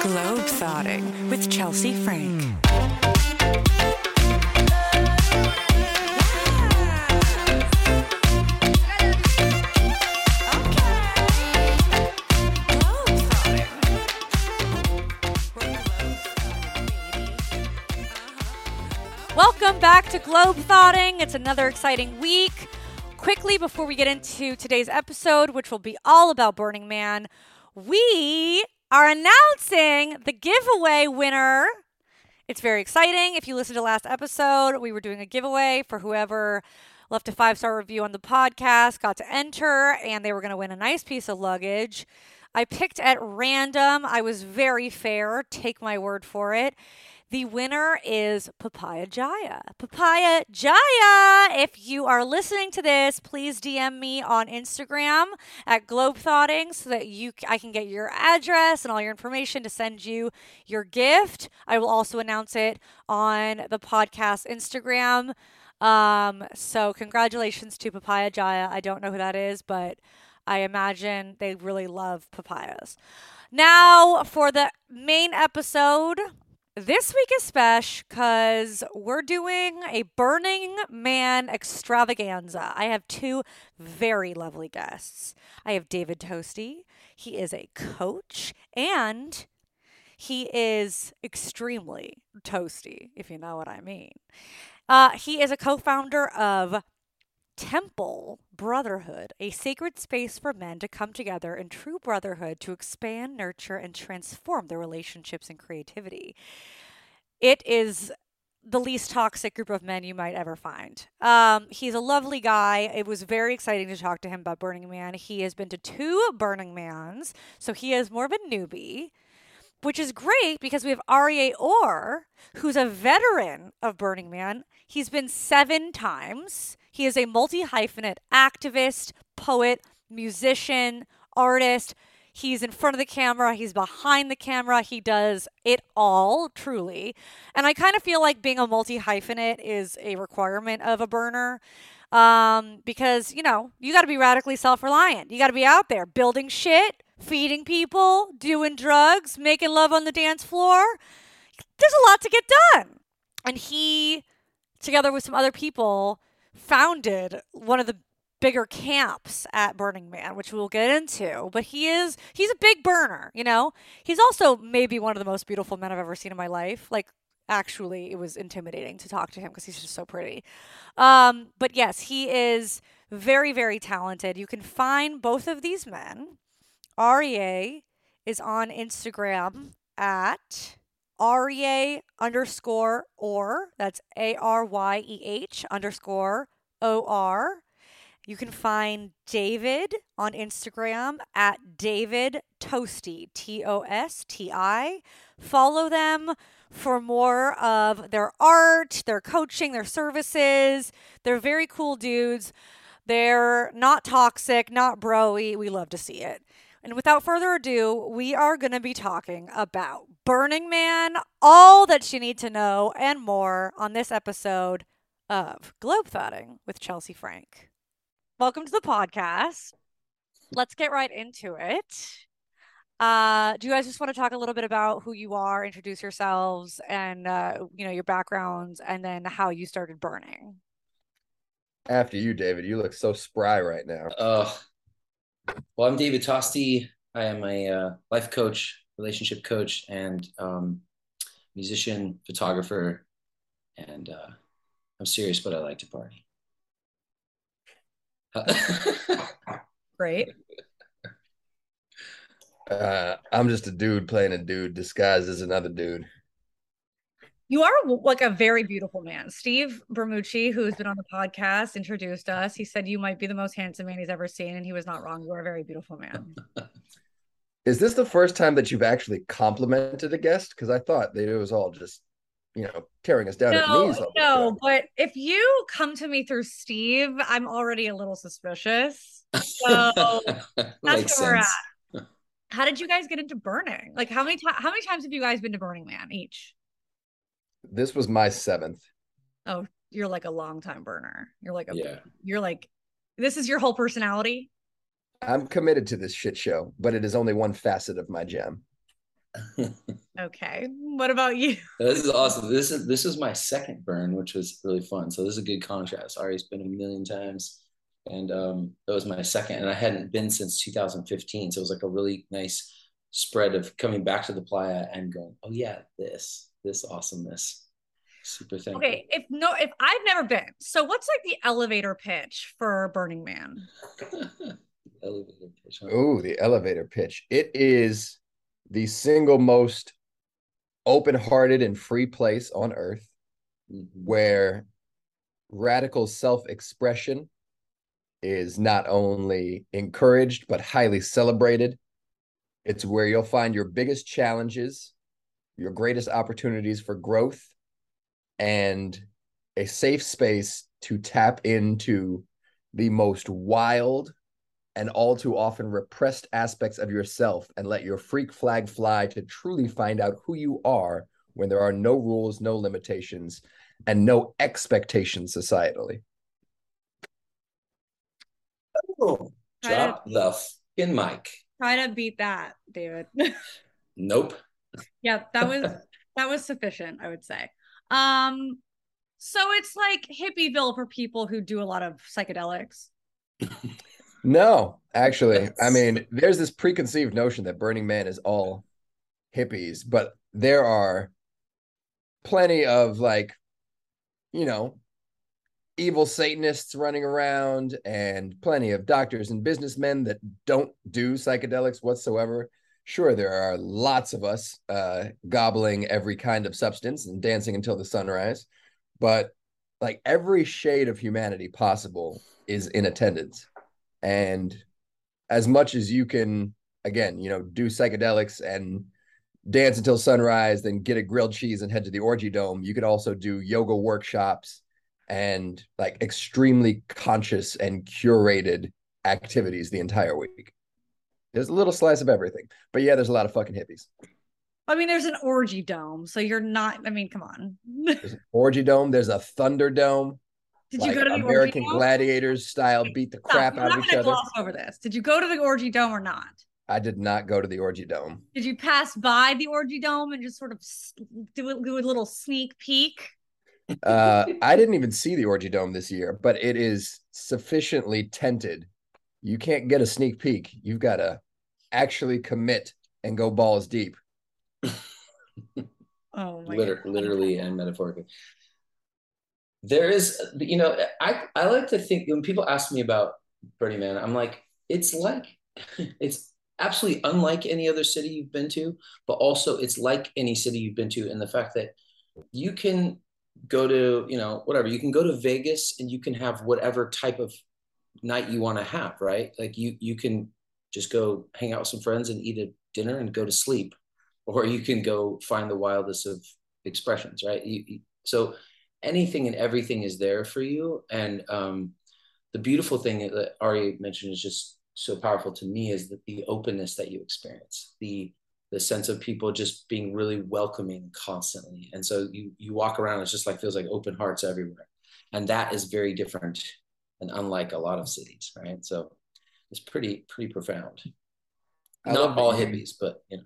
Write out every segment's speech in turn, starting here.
Globe Thotting with Chelsea Frank. Welcome back to Globe Thotting. It's another exciting week. Quickly, before we get into today's episode, which will be all about Burning Man, we are announcing the giveaway winner. It's very exciting. If you listened to last episode, we were doing a giveaway for whoever left a five star review on the podcast, got to enter, and they were going to win a nice piece of luggage. I picked at random. I was very fair. Take my word for it. The winner is Papaya Jaya. Papaya Jaya, if you are listening to this, please DM me on Instagram at Globethotting so that you I can get your address and all your information to send you your gift. I will also announce it on the podcast Instagram. Um, so congratulations to Papaya Jaya. I don't know who that is, but I imagine they really love papayas. Now for the main episode. This week is special because we're doing a Burning Man extravaganza. I have two very lovely guests. I have David Tosti. He is a coach and he is extremely toasty, if you know what I mean. Uh, he is a co founder of Temple Brotherhood, a sacred space for men to come together in true brotherhood to expand, nurture, and transform their relationships and creativity. It is the least toxic group of men you might ever find. Um, he's a lovely guy. It was very exciting to talk to him about Burning Man. He has been to two Burning Mans, so he is more of a newbie which is great because we have Aryeh Or, who's a veteran of Burning Man. He's been seven times. He is a multi hyphenate activist, poet, musician, artist. He's in front of the camera, he's behind the camera, he does it all, truly. And I kind of feel like being a multi hyphenate is a requirement of a burner um, because, you know, you got to be radically self reliant. You got to be out there building shit, feeding people, doing drugs, making love on the dance floor. There's a lot to get done. And he, together with some other people, founded one of the bigger camps at Burning Man, which we'll get into. But he is he's a big burner, you know? He's also maybe one of the most beautiful men I've ever seen in my life. Like actually it was intimidating to talk to him because he's just so pretty. Um, but yes, he is very, very talented. You can find both of these men Aryeh is on Instagram at Aryeh underscore or. That's A R Y E H underscore O R. You can find David on Instagram at David Tosti, T O S T I. Follow them for more of their art, their coaching, their services. They're very cool dudes. They're not toxic, not broy. We love to see it. And without further ado, we are going to be talking about Burning Man, all that you need to know, and more on this episode of Globe Thotting with Chelsea Frank. Welcome to the podcast. Let's get right into it. Uh, do you guys just want to talk a little bit about who you are, introduce yourselves, and uh, you know your backgrounds, and then how you started burning? After you, David, you look so spry right now. Uh, well, I'm David Tosti. I am a uh, life coach, relationship coach, and um, musician, photographer, and uh, I'm serious, but I like to party. Great. Uh, I'm just a dude playing a dude disguised as another dude. You are like a very beautiful man. Steve Bermucci, who's been on the podcast, introduced us. He said you might be the most handsome man he's ever seen, and he was not wrong. You are a very beautiful man. Is this the first time that you've actually complimented a guest? Because I thought that it was all just, you know, tearing us down no, at knees. all No, but if you come to me through Steve, I'm already a little suspicious. So that's where we're at. How did you guys get into burning? Like how many times? How many times have you guys been to Burning Man each? This was my seventh. Oh, you're like a long time burner. You're like a. Yeah. You're like, this is your whole personality. I'm committed to this shit show, but it is only one facet of my gem. Okay. What about you? this is awesome. This is this is my second burn, which was really fun. So this is a good contrast. Ari's been a million times, and um, that was my second, and I hadn't been since 2015. So it was like a really nice spread of coming back to the playa and going, oh yeah, this this awesomeness. Super thankful. Okay, if no, if I've never been, so what's like the elevator pitch for Burning Man? Elevator pitch. huh? Oh, the elevator pitch. It is the single most open-hearted and free place on earth Mhm. where radical self-expression is not only encouraged but highly celebrated. It's where you'll find your biggest challenges, your greatest opportunities for growth, and a safe space to tap into the most wild and all too often repressed aspects of yourself and let your freak flag fly to truly find out who you are when there are no rules, no limitations, and no expectations societally. Oh, drop the fucking mic. Try to beat that, David. Nope. Yeah, that was that was sufficient, I would say. Um, so it's like hippieville for people who do a lot of psychedelics. No, actually, I mean, there's this preconceived notion that Burning Man is all hippies, but there are plenty of like, you know, evil Satanists running around and plenty of doctors and businessmen that don't do psychedelics whatsoever. Sure, there are lots of us uh, gobbling every kind of substance and dancing until the sunrise, but like every shade of humanity possible is in attendance. And as much as you can, again, you know, do psychedelics and dance until sunrise, then get a grilled cheese and head to the orgy dome, you could also do yoga workshops and like extremely conscious and curated activities the entire week. There's a little slice of everything. But yeah, there's a lot of fucking hippies. I mean, there's an orgy dome, so you're not. I mean, come on. There's an orgy dome, there's a thunder dome. Did like you go to the American orgy dome? Gladiators style beat the crap out of each other. gloss over this. Did you go to the orgy dome or not? I did not go to the orgy dome. Did you pass by the orgy dome and just sort of do a, do a little sneak peek? Uh, I didn't even see the orgy dome this year, but it is sufficiently tented. You can't get a sneak peek. You've got to actually commit and go balls deep. Oh my Liter- god! literally and metaphorically. There is, you know, I I like to think when people ask me about Burning Man, I'm like, it's like, it's absolutely unlike any other city you've been to, but also it's like any city you've been to in the fact that you can go to, you know, whatever, you can go to Vegas and you can have whatever type of night you want to have, right? Like you you can just go hang out with some friends and eat a dinner and go to sleep or you can go find the wildest of expressions, right? You, you- so anything and everything is there for you. And um, the beautiful thing that Ari mentioned is just so powerful to me is that the openness that you experience, the the sense of people just being really welcoming constantly. And so you you walk around, it's just like feels like open hearts everywhere. And that is very different and unlike a lot of cities, right? So it's pretty pretty profound. I love Not that all hippies, but you know.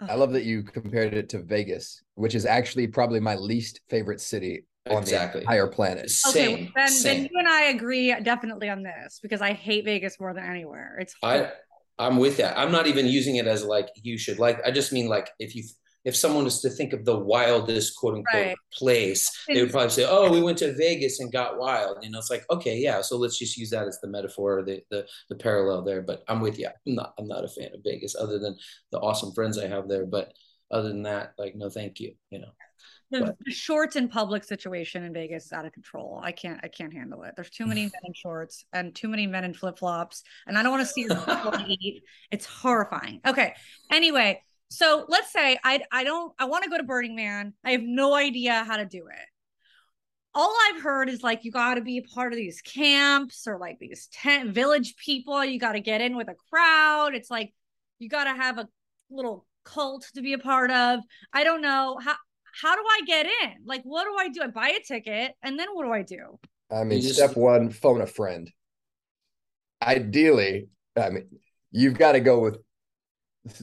Oh. I love that you compared it to Vegas, which is actually probably my least favorite city on Exactly. the entire planet. Okay, well, then, same. then you and I agree definitely on this because I hate Vegas more than anywhere. It's I I'm with that. I'm not even using it as like you should like. I just mean like if you if someone was to think of the wildest quote unquote Right. place, they would probably say, "Oh, we went to Vegas and got wild." You know, it's like okay, yeah. So let's just use that as the metaphor, or the the the parallel there. But I'm with you. I'm not I'm not a fan of Vegas, other than the awesome friends I have there. But other than that, like no, thank you. You know. the, but- the shorts in public situation in Vegas is out of control. I can't I can't handle it. There's too many men in shorts and too many men in flip flops, and I don't want to see your eat. It's horrifying. Okay. Anyway, so let's say I I don't I want to go to Burning Man. I have no idea how to do it. All I've heard is like you got to be a part of these camps or like these tent village people. You got to get in with a crowd. It's like you got to have a little cult to be a part of. I don't know how how do I get in? Like, what do I do? I buy a ticket, and then what do I do? I mean, just- step one, phone a friend. Ideally, I mean, you've got to go with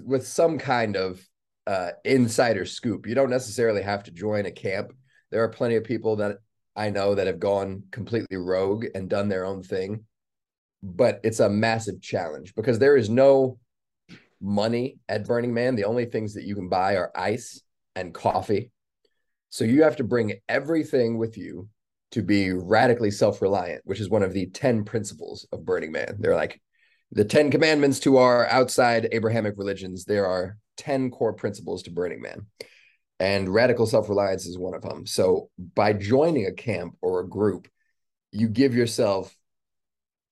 with some kind of uh, insider scoop. You don't necessarily have to join a camp. There are plenty of people that I know that have gone completely rogue and done their own thing, but it's a massive challenge because there is no money at Burning Man. The only things that you can buy are ice and coffee. So you have to bring everything with you to be radically self reliant, which is one of the 10 principles of Burning Man. They're like the 10 commandments to our outside Abrahamic religions. There are 10 core principles to Burning Man. And radical self reliance is one of them. So by joining a camp or a group, you give yourself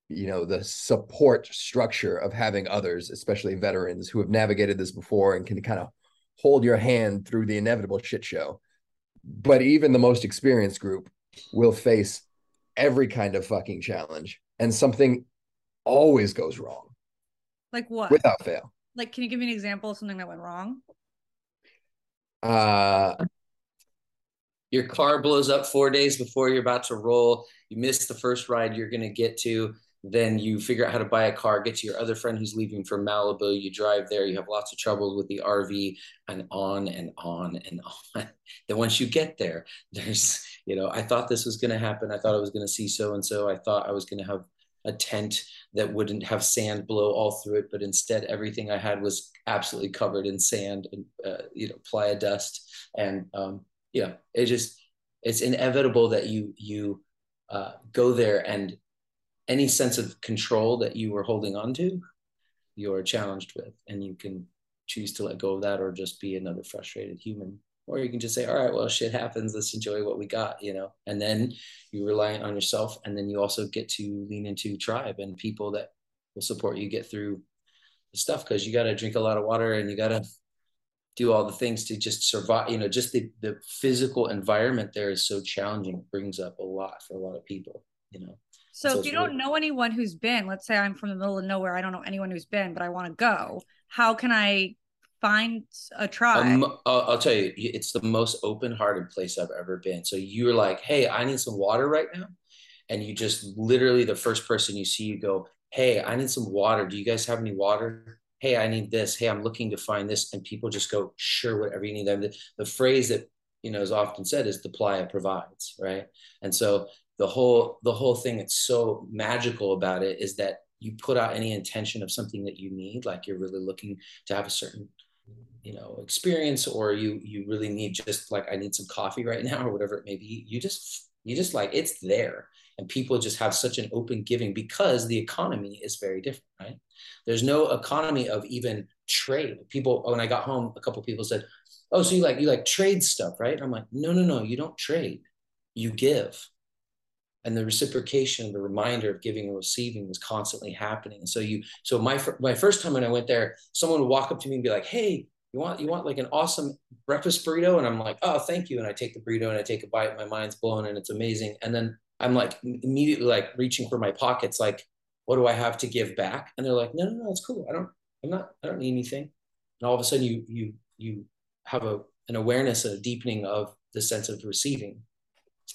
you know the support structure of having others especially veterans who have navigated this before and can kind of hold your hand through the inevitable shit show but even the most experienced group will face every kind of fucking challenge and something always goes wrong Like what? without fail like, can you give me an example of something that went wrong? uh Your car blows up four days before you're about to roll. You miss the first ride you're going to get to. Then you figure out how to buy a car, get to your other friend who's leaving for Malibu. You drive there. You have lots of trouble with the RV and on and on and on. then once you get there, there's, you know, I thought this was going to happen. I thought I was going to see so and so. I thought I was going to have a tent that wouldn't have sand blow all through it, but instead everything I had was absolutely covered in sand and uh, you know playa dust, and um, you know it just it's inevitable that you you uh, go there and any sense of control that you were holding on to, you're challenged with, and you can choose to let go of that or just be another frustrated human or you can just say all right well shit happens. Let's enjoy what we got you know? And then you rely on yourself and then you also get to lean into tribe and people that will support you get through the stuff because you got to drink a lot of water and you got to do all the things to just survive you know just the, the physical environment there is so challenging. It brings up a lot for a lot of people you know? So, So if you don't really- know anyone who's been, let's say I'm from the middle of nowhere, I don't know anyone who's been, but I want to go. How can I find a tribe? Um, I'll, I'll tell you, it's the most open-hearted place I've ever been. So you're like, "Hey, I need some water right now," and you just literally the first person you see, you go, "Hey, I need some water. Do you guys have any water?" Hey, I need this. Hey, I'm looking to find this, and people just go, "Sure, whatever you need." The, the phrase that you know is often said is "the playa provides," right? And so the whole the whole thing that's so magical about it is that you put out any intention of something that you need, like you're really looking to have a certain you know experience or you you really need just like i need some coffee right now or whatever it may be you just you just like it's there and people just have such an open giving because the economy is very different right? There's no economy of even trade. People when i got home a couple people said oh so you like you like trade stuff right? I'm like no no no you don't trade you give. And the reciprocation the reminder of giving and receiving is constantly happening. And so you so my my first time when i went there someone would walk up to me and be like hey you want you want like an awesome breakfast burrito? And i'm like oh thank you. And i take the burrito and i take a bite my mind's blown and it's amazing. And then i'm like immediately like reaching for my pockets like what do i have to give back? And they're like no no no it's cool. I don't i'm not i don't need anything. And all of a sudden you you you have a an awareness a deepening of the sense of receiving.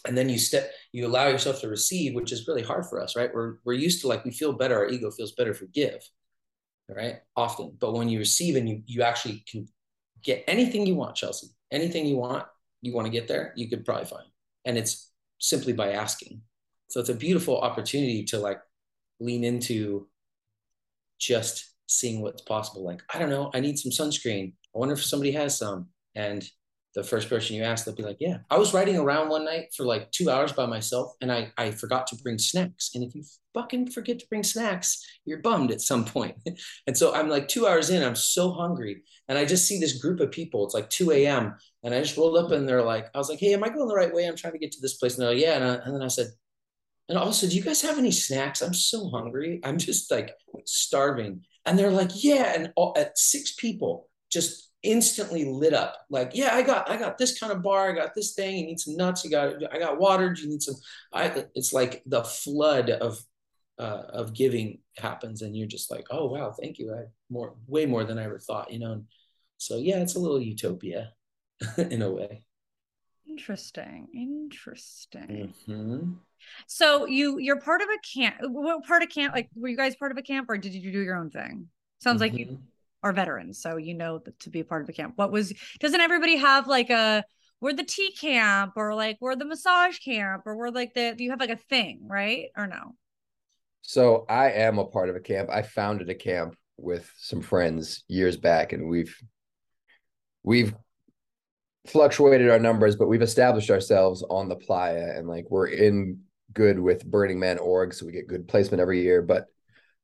And then you step you allow yourself to receive which is really hard for us right? We're we're used to like we feel better our ego feels better if we give right? Often. But when you receive and you you actually can get anything you want chelsea. Anything you want you want to get there you could probably find. And it's simply by asking. So it's a beautiful opportunity to like lean into just seeing what's possible. Like i don't know i need some sunscreen. I wonder if somebody has some. And the first person you ask, they'll be like, Yeah. I was riding around one night for like two hours by myself and I, I forgot to bring snacks. And if you fucking forget to bring snacks, you're bummed at some point. and so I'm like two hours in, I'm so hungry. And I just see this group of people. It's like 2 a.m. And I just rolled up and they're like, I was like, Hey, am I going the right way? I'm trying to get to this place. And they're like, Yeah. And, I, and then I said, and also, do you guys have any snacks? I'm so hungry. I'm just like starving. And they're like, yeah. And all, at six people just instantly lit up. Like, yeah, I got, I got this kind of bar. I got this thing. You need some nuts. You got, I got water. Do you need some? I, it's like the flood of, uh, of giving happens, and you're just like, oh wow, thank you. I more, way more than I ever thought. You know. And so yeah, it's a little utopia, in a way. Interesting. Interesting. Mm-hmm. So you you're part of a camp. What part of camp? Like, were you guys part of a camp, or did you do your own thing? Sounds like you. Are veterans, so you know to be a part of a camp. What was doesn't everybody have like a we're the tea camp or like we're the massage camp or we're like the you have like a thing, right? Or no? So I am a part of a camp. I founded a camp with some friends years back and we've we've fluctuated our numbers, but we've established ourselves on the playa and like we're in good with Burning Man org, so we get good placement every year. But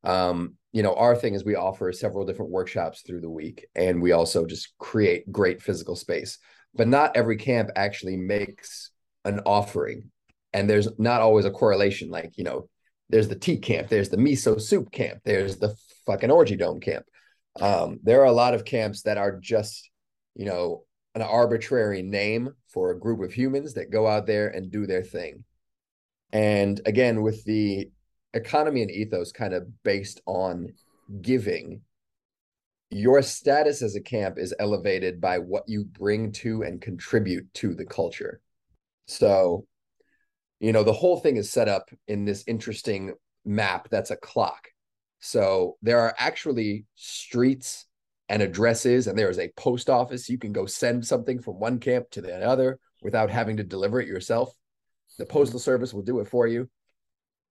um, you know, our thing is we offer several different workshops through the week, and we also just create great physical space. But not every camp actually makes an offering, and there's not always a correlation. Like you know, there's the tea camp, there's the miso soup camp, there's the fucking orgy dome camp. Um, there are a lot of camps that are just you know an arbitrary name for a group of humans that go out there and do their thing. And again, with the economy and ethos kind of based on giving, your status as a camp is elevated by what you bring to and contribute to the culture. So, you know, the whole thing is set up in this interesting map that's a clock. So there are actually streets and addresses, and there is a post office. You can go send something from one camp to the other without having to deliver it yourself. The postal service will do it for you.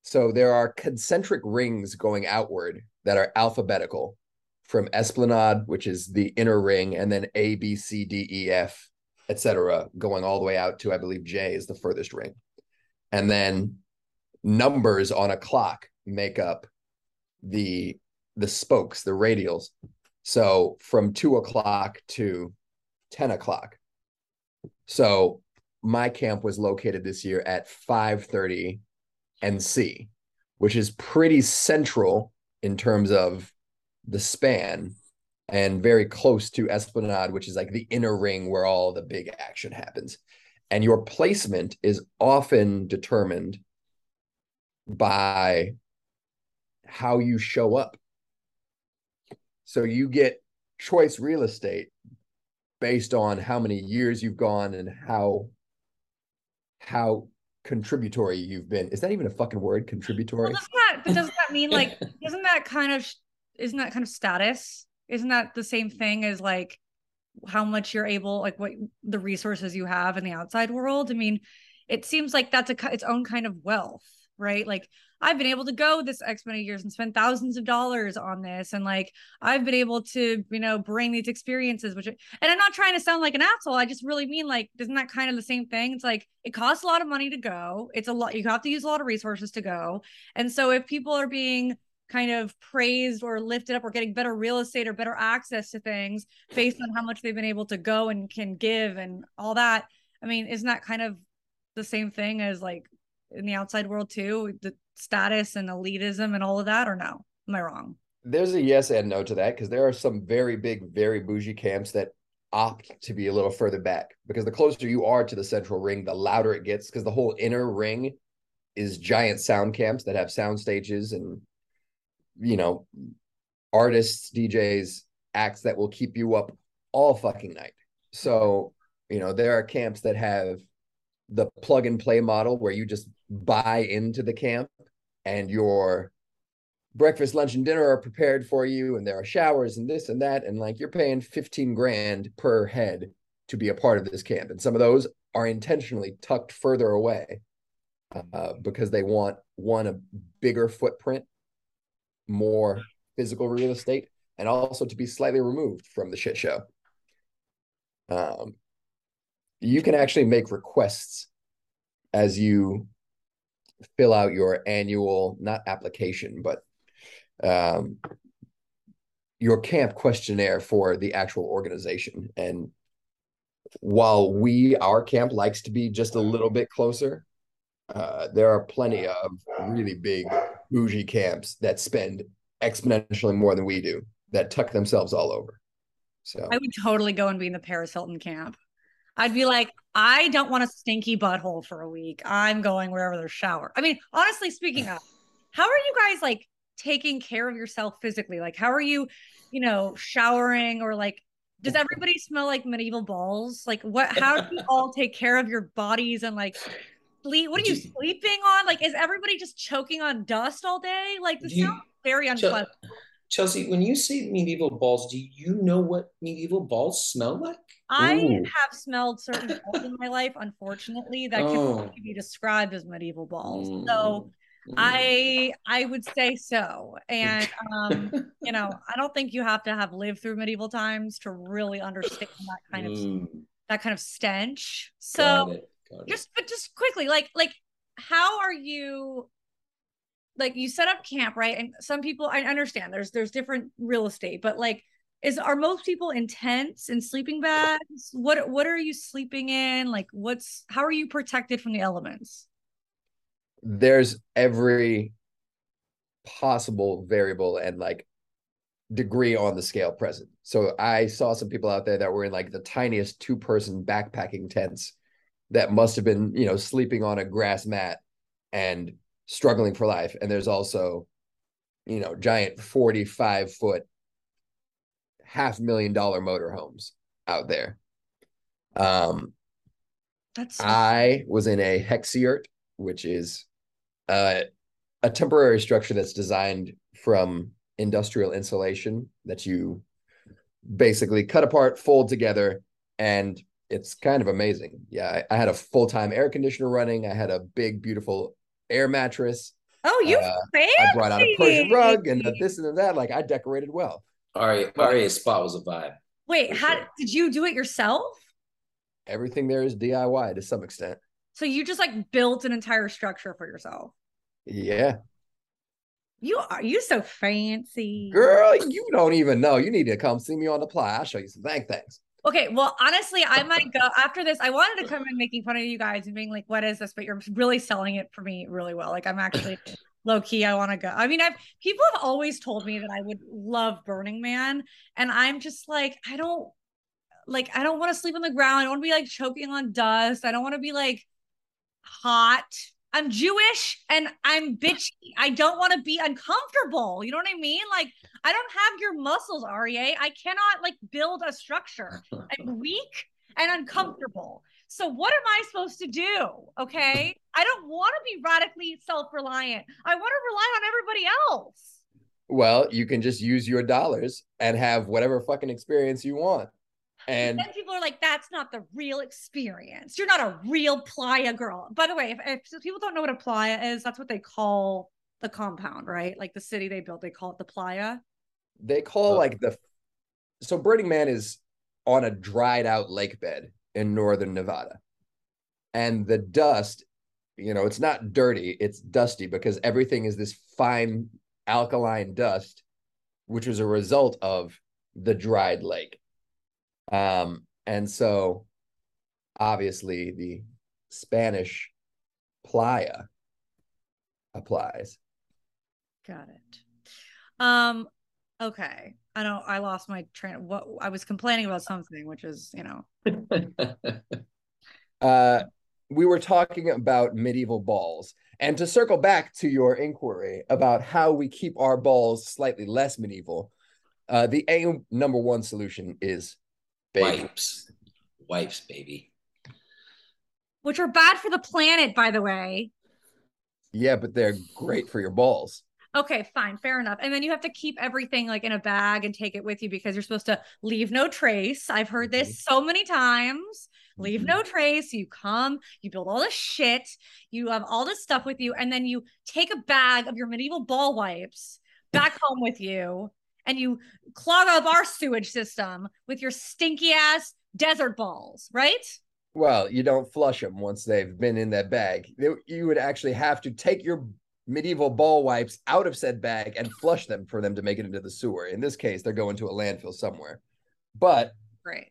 So there are concentric rings going outward that are alphabetical from Esplanade, which is the inner ring, and then A, B, C, D, E, F, etc., going all the way out to I believe J is the furthest ring. And then numbers on a clock make up the the spokes, the radials. So from two o'clock to 10 o'clock. So my camp was located this year at 530 NC, which is pretty central in terms of the span and very close to Esplanade, which is like the inner ring where all the big action happens. And your placement is often determined by how you show up. So you get choice real estate based on how many years you've gone and how how contributory you've been. Is that even a fucking word? Contributory. Well, that but doesn't that mean like isn't that kind of isn't that kind of status? Isn't that the same thing as like how much you're able like what the resources you have in the outside world? I mean, it seems like that's a its own kind of wealth, right? Like I've been able to go this X many years and spend thousands of dollars on this. And like, I've been able to, you know, bring these experiences, which, and I'm not trying to sound like an asshole. I just really mean like, isn't that kind of the same thing? It's like, it costs a lot of money to go. It's a lot, you have to use a lot of resources to go. And so if people are being, kind of praised or lifted up or getting better real estate or better access to things based on how much they've been able to go and can give and all that. I mean, isn't that kind of the same thing as like in the outside world too? The status and elitism and all of that, or no? Am I wrong? There's a yes and no to that because there are some very big, very bougie camps that opt to be a little further back because the closer you are to the central ring, the louder it gets because the whole inner ring is giant sound camps that have sound stages and you know artists, DJs, acts that will keep you up all fucking night. So, you know, there are camps that have the plug and play model where you just buy into the camp and your breakfast, lunch, and dinner are prepared for you, and there are showers and this and that, and like you're paying 15 grand per head to be a part of this camp. And some of those are intentionally tucked further away uh, because they want one, a bigger footprint, more physical real estate, and also to be slightly removed from the shit show. Um, you can actually make requests as you fill out your annual not application but um, your camp questionnaire for the actual organization. And while we our camp likes to be just a little bit closer uh, there are plenty of really big bougie camps that spend exponentially more than we do that tuck themselves all over. So i would totally go and be in the paris hilton camp I'd be like, I don't want a stinky butthole for a week. I'm going wherever there's shower. I mean, honestly speaking of, how are you guys like taking care of yourself physically? Like, how are you, you know, showering or like, does everybody smell like medieval balls? Like, what, how do you all take care of your bodies and like sleep? What are you sleeping on? Like, is everybody just choking on dust all day? Like, this sounds very unpleasant. Chelsea, when you say medieval balls, do you know what medieval balls smell like? I Ooh. have smelled certain balls in my life, unfortunately, that can Oh. only be described as medieval balls. Mm. So Mm. I I would say so. And um, you know, I don't think you have to have lived through medieval times to really understand that kind of Mm, that kind of stench. got So it, got it. just but just quickly, like like how are you like you set up camp, right? And some people I understand there's there's different real estate, but like is are most people in tents and sleeping bags? What what are you sleeping in? Like what's how are you protected from the elements? there's every possible variable and like degree on the scale present. So I saw some people out there that were in like the tiniest two person backpacking tents that must have been, you know, sleeping on a grass mat and struggling for life. And there's also, you know, giant 45 foot, half million dollar motorhomes out there. Um, That's I was in a hexayurt, which is uh, a temporary structure that's designed from industrial insulation that you basically cut apart, fold together, and it's kind of amazing. Yeah, I, I had a full time air conditioner running. I had a big, beautiful air mattress. oh you uh, fancy. I brought out a Persian rug and a this and that. Like I decorated well. Aryeh, Aryeh's spot was a vibe. Wait, how sure. did you do it yourself? Everything there is DIY to some extent. So you just like built an entire structure for yourself. Yeah. You are you so fancy. Girl, you don't even know. You need to come see me on the playa. I'll show you some thank things. Okay, well, honestly, I might go after this. I wanted to come in making fun of you guys and being like, "What is this?" But you're really selling it for me really well. Like I'm actually low key. I want to go. I mean, I've people have always told me that I would love Burning Man, and I'm just like, I don't like. I don't want to sleep on the ground. I don't want to be like choking on dust. I don't want to be like hot. I'm Jewish and I'm bitchy. I don't want to be uncomfortable. You know what I mean? Like I don't have your muscles, Arie. I cannot like build a structure. I'm weak and uncomfortable. So what am I supposed to do? Okay. I don't want to be radically self-reliant. I want to rely on everybody else. Well, you can just use your dollars and have whatever fucking experience you want. And then people are like, that's not the real experience. You're not a real playa girl. By the way, if, if people don't know what a playa is, that's what they call the compound, right? Like the city they built, they call it the playa. they call Oh. like the so Burning Man is on a dried out lake bed in northern Nevada. And the dust, you know, it's not dirty, it's dusty because everything is this fine alkaline dust, which was a result of the dried lake. Um, and so obviously the Spanish playa applies. Got it. Um, okay. I don't I lost my train. What I was complaining about something, which is, you know, Uh, we were talking about medieval balls. And to circle back to your inquiry about how we keep our balls slightly less medieval, uh, the A number one solution is bathing. Wipes. Wipes, baby. which are bad for the planet, by the way. Yeah, but they're great for your balls. Okay, fine, fair enough. And then you have to keep everything like in a bag and take it with you because you're supposed to leave no trace. I've heard this mm-hmm. so many times. Leave no mm-hmm. trace. You come, you build all this shit, you have all this stuff with you, and then you take a bag of your medieval ball wipes back home with you, and you clog up our sewage system with your stinky ass desert balls, right? Well, you don't flush them once they've been in that bag. You would actually have to take your medieval ball wipes out of said bag and flush them for them to make it into the sewer. In this case, they're going to a landfill somewhere. But Great.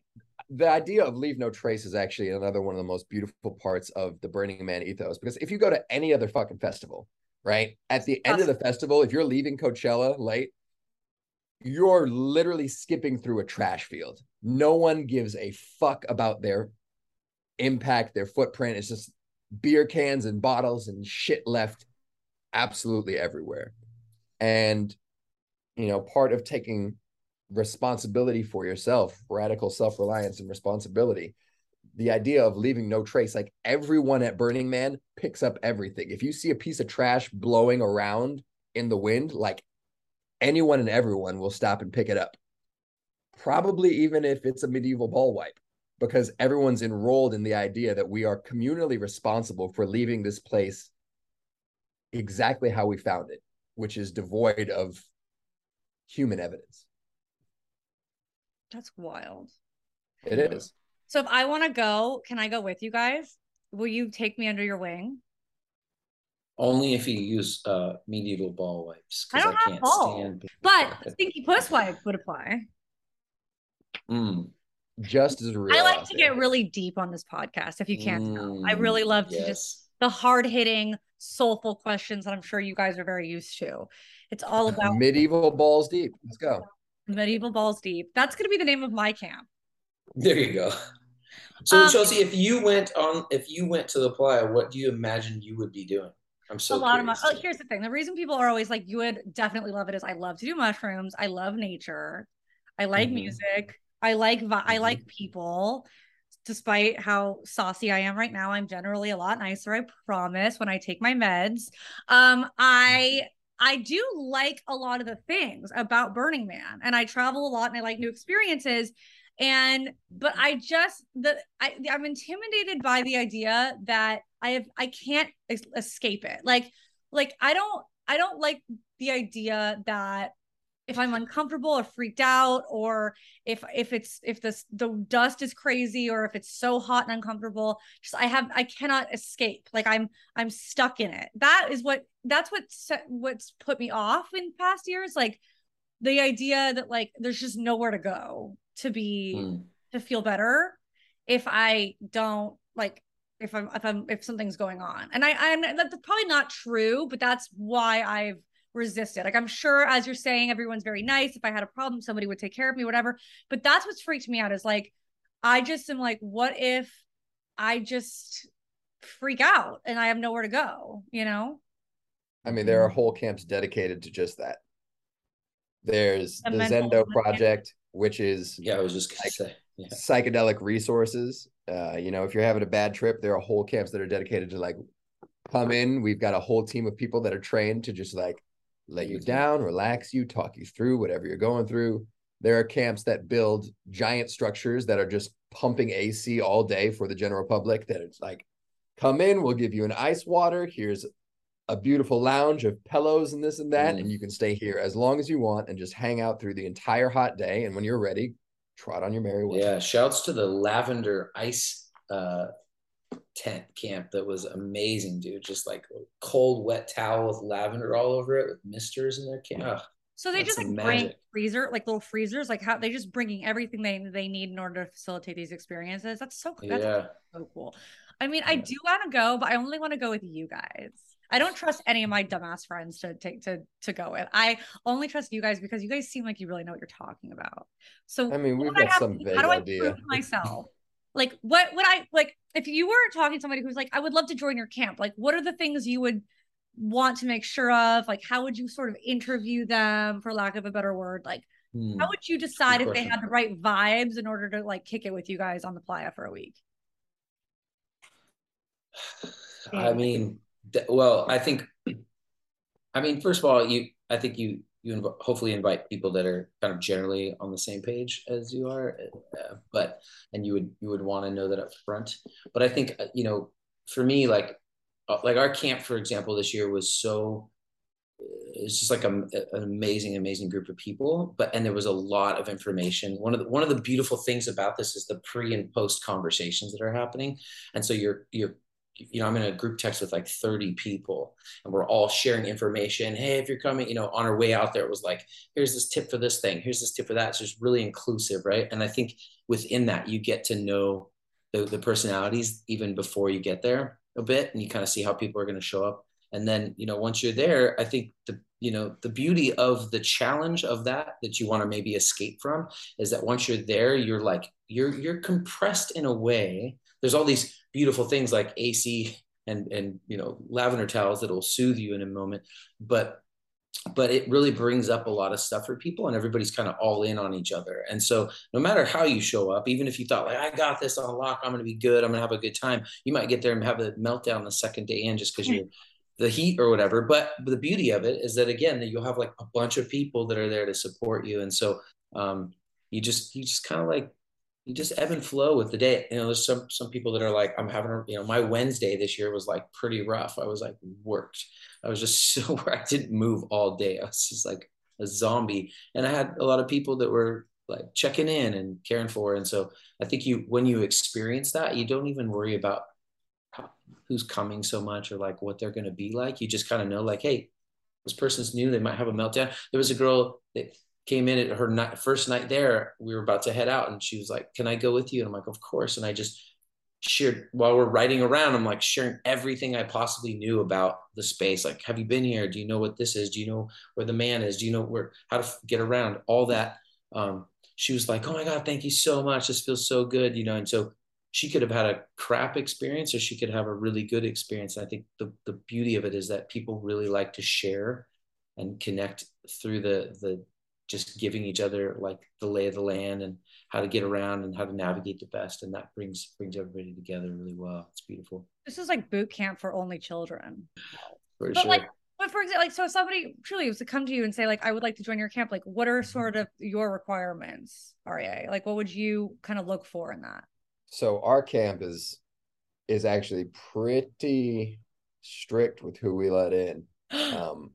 the idea of leave no trace is actually another one of the most beautiful parts of the Burning Man ethos. Because if you go to any other fucking festival, right, at the end of the festival, if you're leaving Coachella late, you're literally skipping through a trash field. No one gives a fuck about their impact, their footprint. It's just beer cans and bottles and shit left absolutely everywhere. And, you know, part of taking responsibility for yourself, radical self reliance and responsibility. The idea of leaving no trace, like everyone at Burning Man picks up everything. If you see a piece of trash blowing around in the wind, like anyone and everyone will stop and pick it up. Probably even if it's a medieval ball wipe, because everyone's enrolled in the idea that we are communally responsible for leaving this place exactly how we found it, which is devoid of human evidence. That's wild. It is. So if I want to go, can I go with you guys? Will you take me under your wing? Only if you use uh, medieval ball wipes. I 'cause don't have balls. But stinky puss wipe would apply. Mm, Just as real. I like to get really deep on this podcast, if you can't tell. I mm, really love to just yes. The hard hitting, soulful questions that I'm sure you guys are very used to. It's all about medieval balls deep. Let's go. medieval balls deep. That's going to be the name of my camp. There you go. So Um, Chelsea, if you went on, if you went to the playa, what do you imagine you would be doing? I'm so a lot of my, oh, here's the thing. The reason people are always like, you would definitely love it is I love to do mushrooms. I love nature. I like Mhm. music. I like, vi- I Mhm. like people. Despite how saucy I am right now, I'm generally a lot nicer. I promise when I take my meds. Um, I, I do like a lot of the things about Burning Man and I travel a lot and I like new experiences. And but I just the I I'm intimidated by the idea that I have I can't es- escape it. Like like I don't I don't like the idea that if I'm uncomfortable or freaked out or if if it's if this the dust is crazy or if it's so hot and uncomfortable just I have I cannot escape like I'm I'm stuck in it that is what that's what set, what's put me off in past years like the idea that like there's just nowhere to go to be Mm. to feel better if I don't like if I'm if I'm if something's going on. And I I'm that's probably not true, but that's why I've resisted. Like I'm sure as you're saying everyone's very nice. If I had a problem, somebody would take care of me, whatever. But that's what's freaked me out is like I just am like, what if I just freak out and I have nowhere to go, you know? I mean, there are whole camps dedicated to just that. There's The the Zendo health project, which is Yeah, I was just gonna Like- say. Yeah. psychedelic resources. Uh, you know, if you're having a bad trip, there are whole camps that are dedicated to like come in. We've got a whole team of people that are trained to just like let you Mhm. down, relax you, talk you through whatever you're going through. There are camps that build giant structures that are just pumping AC all day for the general public. That it's like, come in, we'll give you an ice water. Here's a beautiful lounge of pillows and this and that, Mm. and you can stay here as long as you want and just hang out through the entire hot day. And when you're ready, trot on your merry way. Yeah, shouts to the lavender ice uh tent camp that was amazing, dude. Just like a cold, wet towel with lavender all over it with misters in their camp. Ugh, So they just like some bring magic. freezer, like little freezers, like how they just bringing everything they they need in order to facilitate these experiences. That's so that's yeah. so cool. I mean, I do want to go, but I only want to go with you guys. I don't trust any of my dumbass friends to take to to go with. I only trust you guys because you guys seem like you really know what you're talking about. So I mean, we've got some to vague how do I idea. prove myself? Like what would I like if you were talking to somebody who's like, I would love to join your camp, like what are the things you would want to make sure of? Like how would you sort of interview them for lack of a better word? Like Hmm. how would you decide if they had the right vibes in order to like kick it with you guys on the playa for a week? I mean, well, I think, I mean, first of all, you, I think you, you inv- hopefully invite people that are kind of generally on the same page as you are, uh, but, and you would, you would want to know that up front. But I think, uh, you know, for me, like, uh, like our camp, for example, this year was so, it's just like a, an amazing, amazing group of people. But and there was a lot of information. One of the one of the beautiful things about this is the pre and post conversations that are happening. And so you're you're you know, I'm in a group text with like 30 people and we're all sharing information. Hey, if you're coming, you know, on our way out there, it was like, here's this tip for this thing, here's this tip for that. It's just really inclusive, right? And I think within that, you get to know the, the personalities even before you get there a bit and you kind of see how people are going to show up. And then, you know, once you're there, I think the, you know, the beauty of the challenge of that, that you want to maybe escape from is that once you're there, you're like, you're, you're compressed in a way. There's all these beautiful things like AC and, and, you know, lavender towels that'll soothe you in a moment. But but it really brings up a lot of stuff for people and everybody's kind of all in on each other and so no matter how you show up even if you thought like i got this on lock i'm going to be good i'm going to have a good time you might get there and have a meltdown the second day in just because you're the heat or whatever. But the beauty of it is that again, that you'll have like a bunch of people that are there to support you, and so um, you just you just kind of like you just ebb and flow with the day. You know, there's some some people that are like, I'm having a, you know, my Wednesday this year was like pretty rough. I was like worked. I was just so I didn't move all day. I was just like a zombie. And I had a lot of people that were like checking in and caring for. And so I think you when you experience that, you don't even worry about who's coming so much or like what they're going to be like. You just kind of know like, hey, this person's new. They might have a meltdown. There was a girl that came in at her night, first night there. We were about to head out, and she was like, "Can I go with you?" And I'm like, "Of course." And I just shared while we're riding around. I'm like sharing everything I possibly knew about the space. Like, have you been here? Do you know what this is? Do you know where the man is? Do you know where how to get around? All that. Um, she was like, "Oh my god, thank you so much. This feels so good," you know. And so she could have had a crap experience or she could have a really good experience. And I think the the beauty of it is that people really like to share and connect through the the just giving each other like the lay of the land and how to get around and how to navigate the best. And that brings brings everybody together really well. It's beautiful. This is like boot camp for only children. For but sure. like but for example like so if somebody truly was to come to you and say like i would like to join your camp like what are sort of your requirements ra like what would you kind of look for in that? So our camp is is actually pretty strict with who we let in. Um,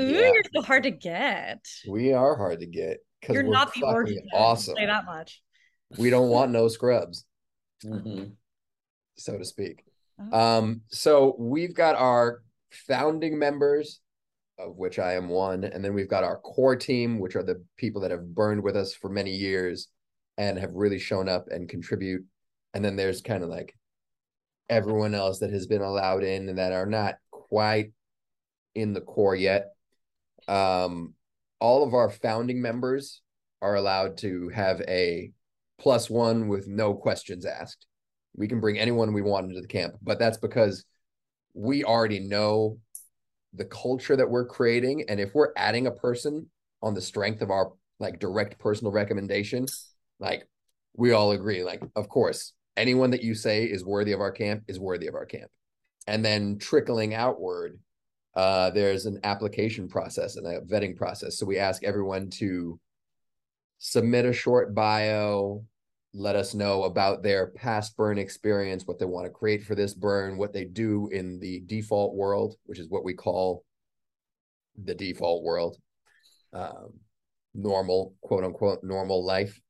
Ooh, yeah. you're so hard to get we are hard to get because you're we're not the fucking orgy awesome. say that much We don't want no scrubs, Mhm. so to speak. Oh. Um, so we've got our founding members, of which I am one, and then we've got our core team, which are the people that have burned with us for many years and have really shown up and contribute. And then there's kind of like everyone else that has been allowed in and that are not quite in the core yet. Um, all of our founding members are allowed to have a plus one with no questions asked. We can bring anyone we want into the camp, but that's because we already know the culture that we're creating. And if we're adding a person on the strength of our like direct personal recommendation, like we all agree, like, of course, anyone that you say is worthy of our camp is worthy of our camp. And then trickling outward, uh, there's an application process and a vetting process. So we ask everyone to submit a short bio, let us know about their past burn experience, what they want to create for this burn, what they do in the default world, which is what we call the default world, um, normal, quote unquote, normal life.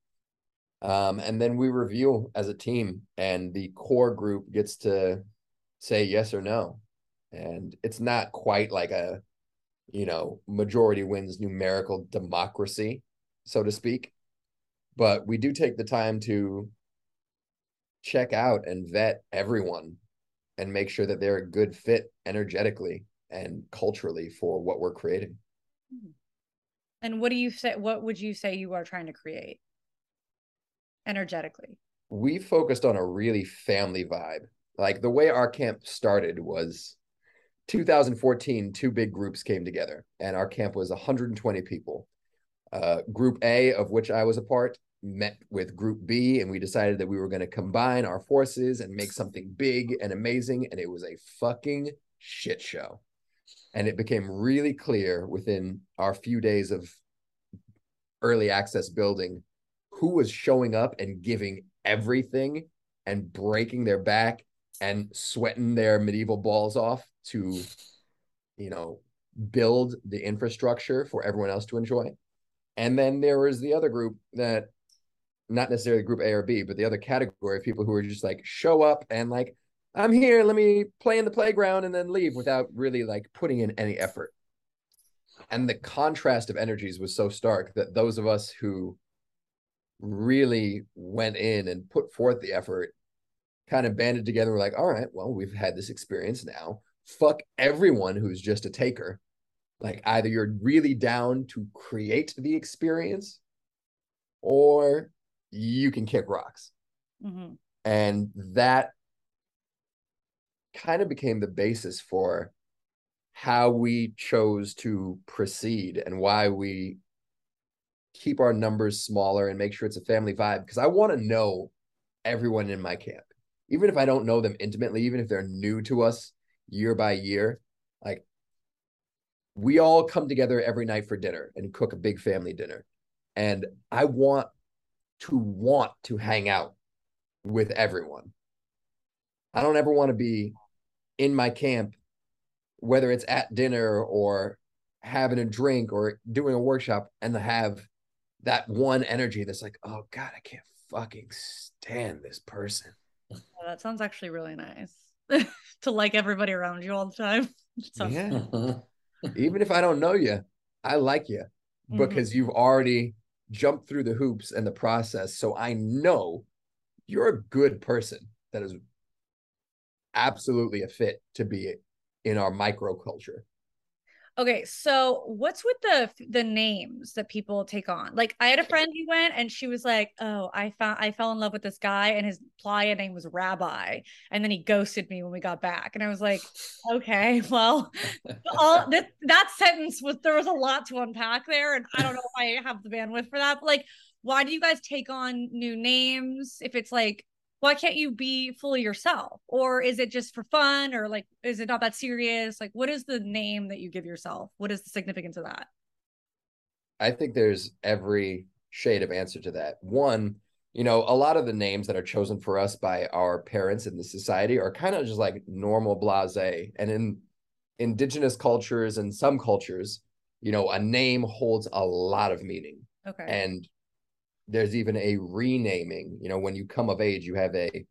Um, and then we review as a team, and the core group gets to say yes or no. And it's not quite like a, you know, majority wins numerical democracy, so to speak but we do take the time to check out and vet everyone and make sure that they're a good fit energetically and culturally for what we're creating. Hmm. and what do you say what would you say you are trying to create energetically We focused on a really family vibe. Like the way our camp started was 2014, two big groups came together, and our camp was 120 people. Uh, group A, of which I was a part, met with Group B, and we decided that we were going to combine our forces and make something big and amazing. And it was a fucking shit show. And it became really clear within our few days of early access building who was showing up and giving everything and breaking their back and sweating their medieval balls off to, you know, build the infrastructure for everyone else to enjoy. And then there was the other group that, not necessarily group A or B, but the other category of people who were just like show up and like, I'm here, let me play in the playground and then leave without really like putting in any effort. And the contrast of energies was so stark that those of us who really went in and put forth the effort kind of banded together. We're like, all right, well, we've had this experience now. Fuck everyone who's just a taker. Like either you're really down to create the experience or you can kick rocks. Mhm. And that kind of became the basis for how we chose to proceed and why we keep our numbers smaller and make sure it's a family vibe because I want to know everyone in my camp. Even if I don't know them intimately, even if they're new to us, year by year, like we all come together every night for dinner and cook a big family dinner. And I want to want to hang out with everyone. I don't ever want to be in my camp, whether it's at dinner or having a drink or doing a workshop, and have that one energy that's like, oh God, I can't fucking stand this person. That sounds actually really nice to like everybody around you all the time. Sounds- Yeah. Even if I don't know you, I like you Mhm. because you've already jumped through the hoops and the process. So I know you're a good person that is absolutely a fit to be in our microculture. Okay, so what's with the the names that people take on? Like I had a friend who went and she was like, "Oh, I found I fell in love with this guy and his playa name was Rabbi." And then he ghosted me when we got back. And I was like, "Okay, well, all that that sentence was there was a lot to unpack there and I don't know if I have the bandwidth for that. But like, why do you guys take on new names if it's like why can't you be fully yourself? Or is it just for fun? Or like, is it not that serious? Like, what is the name that you give yourself? What is the significance of that? I think there's every shade of answer to that. One, you know, a lot of the names that are chosen for us by our parents in the society are kind of just like normal blase. And in indigenous cultures and some cultures, you know, a name holds a lot of meaning. Okay. And there's even a renaming, you know, when you come of age, you have a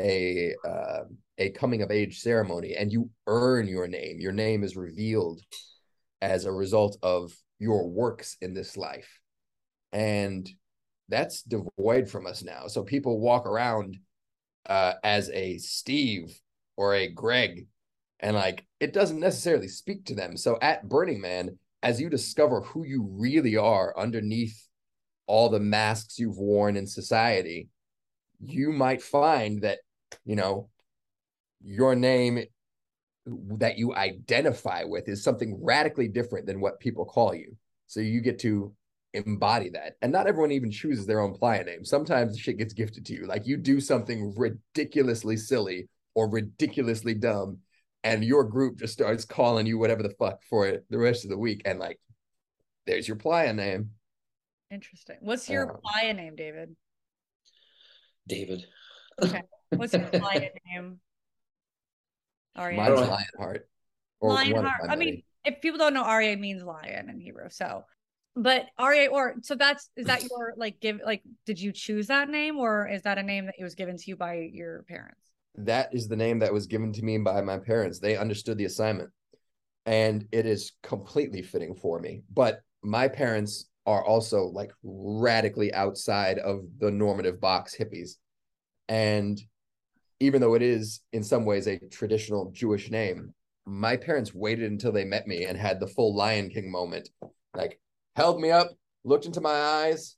a uh, a coming of age ceremony and you earn your name. Your name is revealed as a result of your works in this life. And that's devoid from us now. So people walk around uh, as a Steve or a Greg, and like it doesn't necessarily speak to them. So at Burning Man, as you discover who you really are underneath all the masks you've worn in society, you might find that, you know, your name that you identify with is something radically different than what people call you. So you get to embody that. And not everyone even chooses their own playa name. Sometimes shit gets gifted to you. Like you do something ridiculously silly or ridiculously dumb, and your group just starts calling you whatever the fuck for it the rest of the week. And like, there's your playa name. Interesting. What's your Um, name, David? David. Okay. What's your playa name? Aryeh. Mine's Right. Lionheart. Or lion heart. I mean, if people don't know, Aryeh means lion in Hebrew. So, but Aryeh, or so that's is that your like give like did you choose that name or is that a name that it was given to you by your parents? that is the name that was given to me by my parents. They understood the assignment and it is completely fitting for me. But my parents are also like radically outside of the normative box hippies. And even though it is in some ways a traditional Jewish name, my parents waited until they met me and had the full Lion King moment. Like, held me up, looked into my eyes,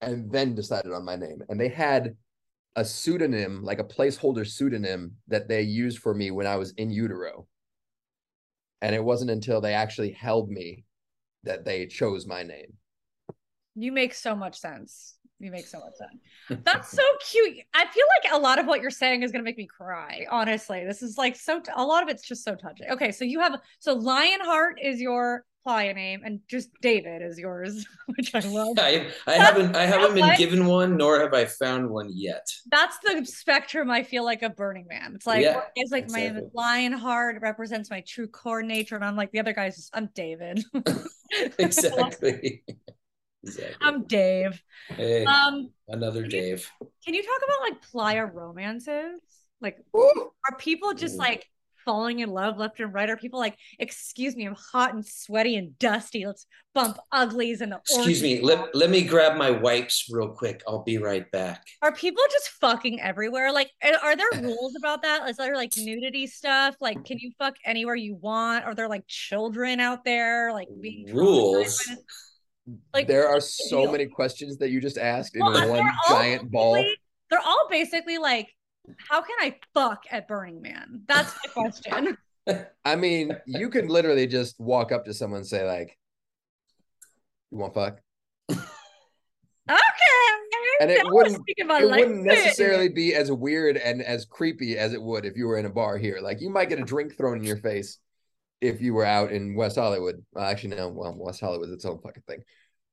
and then decided on my name. And they had a pseudonym, like a placeholder pseudonym that they used for me when I was in utero. And it wasn't until they actually held me that they chose my name. You make so much sense. You make so much sense. That's so cute. I feel like a lot of what you're saying is going to make me cry. Honestly, this is like so, a lot of it's just so touching. Okay. So you have, so Lionheart is your playa name and just David is yours, which I love. I, I haven't I haven't been what? given one, nor have I found one yet. That's the spectrum I feel like a Burning Man. It's like, Yeah, it's like my exactly. Lionheart it represents my true core nature. And I'm like, the other guy's just, I'm David. Exactly. exactly. I'm Dave. hey, Um, another Dave. can you talk about like playa romances? Like, Ooh. are people just Ooh. like falling in love left and right? Are people like, excuse me, I'm hot and sweaty and dusty. Let's bump uglies and the Excuse me. Let, let me grab my wipes real quick. I'll be right back. Are people just fucking everywhere? Like, are are there rules about that? Is there like nudity stuff? Like, can you fuck anywhere you want? Are there like children out there like being Rules? Like, there are so many questions that you just asked in Well, they're one all giant ball. They're all basically like, how can I fuck at Burning Man? That's my question. I mean, you can literally just walk up to someone and say, like, you want fuck? okay. And it wouldn't it wouldn't necessarily be as weird and as creepy as it would if you were in a bar here. Like you might get a drink thrown in your face if you were out in West Hollywood. Well, actually, no. Well, West Hollywood is its own fucking thing.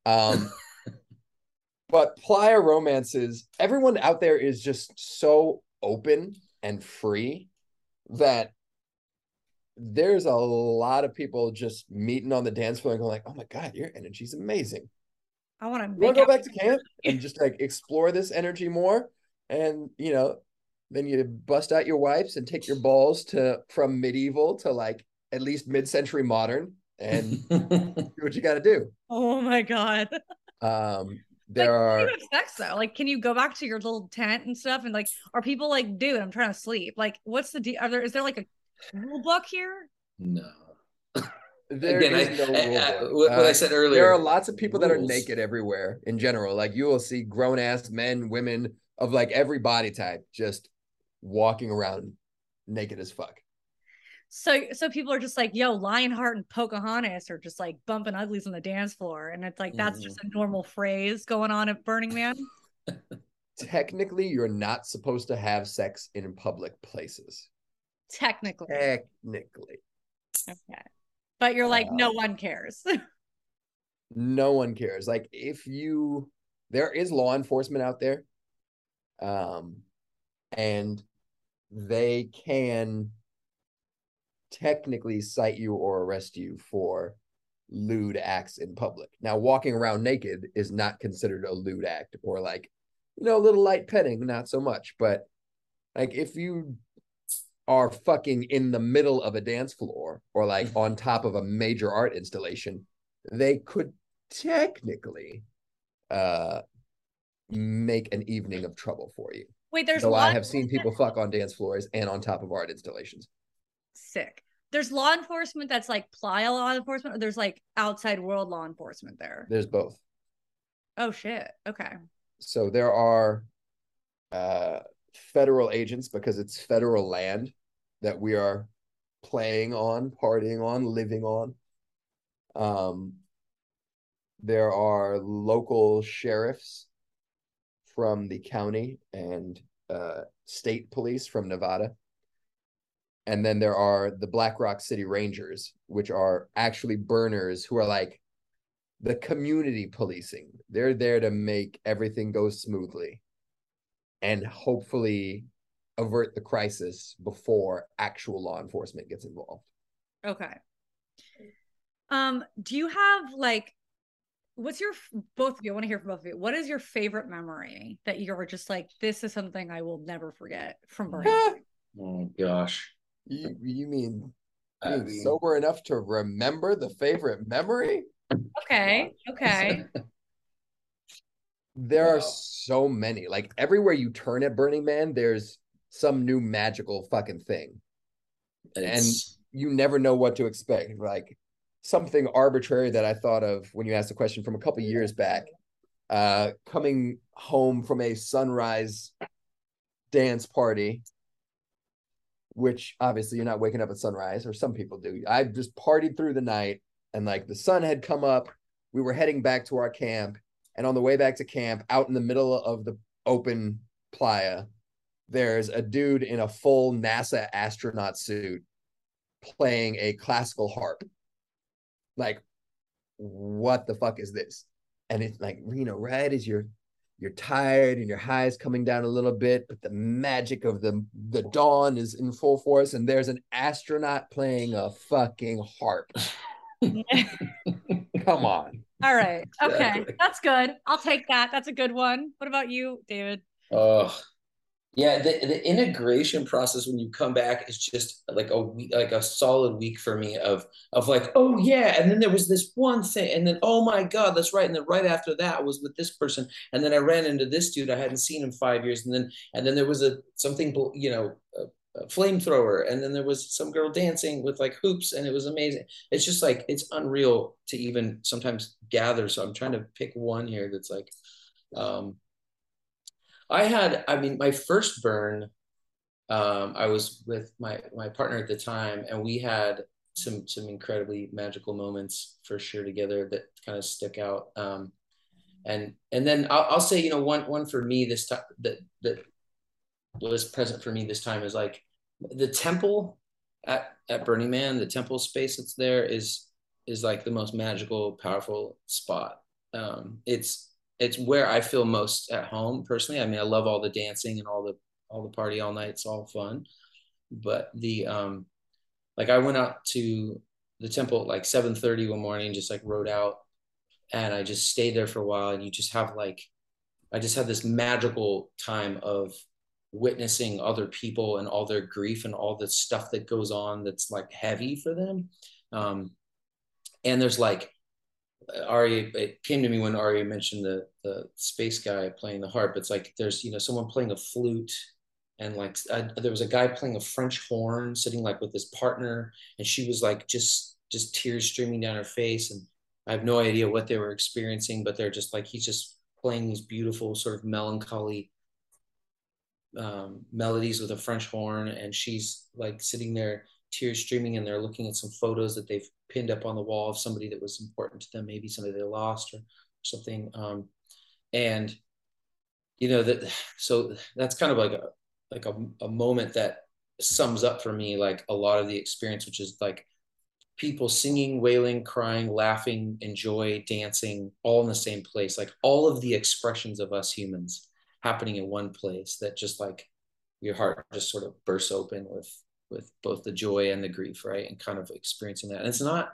Um, but playa romances, everyone out there is just so open and free that there's a lot of people just meeting on the dance floor and going like, "Oh my god, your energy's amazing." I want to want to go back to camp and just like explore this energy more, and you know, then you bust out your wipes and take your balls to from medieval to like at least mid-century modern, and do what you got to do. Oh my god. Um, there like, are how do you have sex though? Like, can you go back to your little tent and stuff? And like, are people like, dude, I'm trying to sleep? Like, what's the deal? Are there is there like a rule book here? no. there Again, I, no I- rule I- book. what, what I Uh, said earlier. there are lots of people that are naked everywhere in general. Like you will see grown ass men, women of like every body type just walking around naked as fuck. So so people are just like, yo, Lionheart and Pocahontas are just like bumping uglies on the dance floor. And it's like that's just a normal phrase going on at Burning Man. Technically, you're not supposed to have sex in public places. Technically. Technically, Okay. But you're like, no Um, one cares. no one cares. Like if you, there is law enforcement out there, um, and they can technically cite you or arrest you for lewd acts in public. Now, walking around naked is not considered a lewd act, or like, you know, a little light petting, not so much. But like, if you are fucking in the middle of a dance floor or like on top of a major art installation, they could technically uh make an evening of trouble for you. Wait, there's Though law I have seen people fuck on dance floors and on top of art installations. Sick. There's law enforcement that's like playa law enforcement, or there's like outside world law enforcement there. There's both. Oh shit. Okay. So there are uh federal agents because it's federal land that we are playing on, partying on, living on. Um there are local sheriffs from the county and uh state police from Nevada. And then there are the Black Rock City Rangers, which are actually burners who are like the community policing. They're there to make everything go smoothly and hopefully avert the crisis before actual law enforcement gets involved. Okay. Um, do you have like what's your both of you? I want to hear from both of you. What is your favorite memory that you're just like, this is something I will never forget from Burning? Oh gosh. You you mean I being mean, sober enough to remember the favorite memory? Okay. Okay. There are so many. Like everywhere you turn at Burning Man, there's some new magical fucking thing. it's- you never know what to expect. Like something arbitrary that I thought of when you asked the question from a couple years back. Uh, coming home from a sunrise dance party, which obviously you're not waking up at sunrise, or some people do. I just partied through the night, and like the sun had come up. We were heading back to our camp, and on the way back to camp, out in the middle of the open playa, there's a dude in a full NASA astronaut suit playing a classical harp. Like, what the fuck is this? And it's like, know, right as you're you're tired and your high is coming down a little bit, but the magic of the the dawn is in full force, and there's an astronaut playing a fucking harp. Come on. All right. Okay. Exactly. That's good. I'll take that. That's a good one. What about you, David? Oh, yeah. The the integration process when you come back is just like a week, like a solid week for me of of like, oh yeah, and then there was this one thing, and then oh my god, that's right, and then right after that was with this person, and then I ran into this dude I hadn't seen in five years, and then and then there was a something you know. A, a flamethrower and then there was some girl dancing with like hoops and it was amazing it's just like it's unreal to even sometimes gather so i'm trying to pick one here that's like um I had, I mean, my first burn, um, I was with my my partner at the time, and we had some some incredibly magical moments for sure together that kind of stick out. Um, and and then I'll, I'll say you know one one for me this time that that was present for me this time is like the temple at at Burning Man, the temple space that's there is is like the most magical, powerful spot. Um, it's it's where I feel most at home personally. I mean, I love all the dancing and all the all the party all night. It's all fun, but the um, like I went out to the temple like seven thirty one morning, just like rode out, and I just stayed there for a while. And you just have like, I just had this magical time of witnessing other people and all their grief and all the stuff that goes on that's like heavy for them. Um, and there's like Ari, it came to me when Ari mentioned the the space guy playing the harp. It's like there's you know someone playing a flute, and like uh, there was a guy playing a French horn, sitting like with his partner, and she was like just just tears streaming down her face, and I have no idea what they were experiencing, but they're just like he's just playing these beautiful sort of melancholy um, melodies with a French horn, and she's like sitting there, tears streaming, and they're looking at some photos that they've pinned up on the wall of somebody that was important to them, maybe somebody they lost or something. Um, and you know that, so that's kind of like a like a, a moment that sums up for me like a lot of the experience, which is like people singing, wailing, crying, laughing, enjoy, dancing, all in the same place. Like all of the expressions of us humans happening in one place that just like your heart just sort of bursts open with with both the joy and the grief right? And kind of experiencing that. And it's not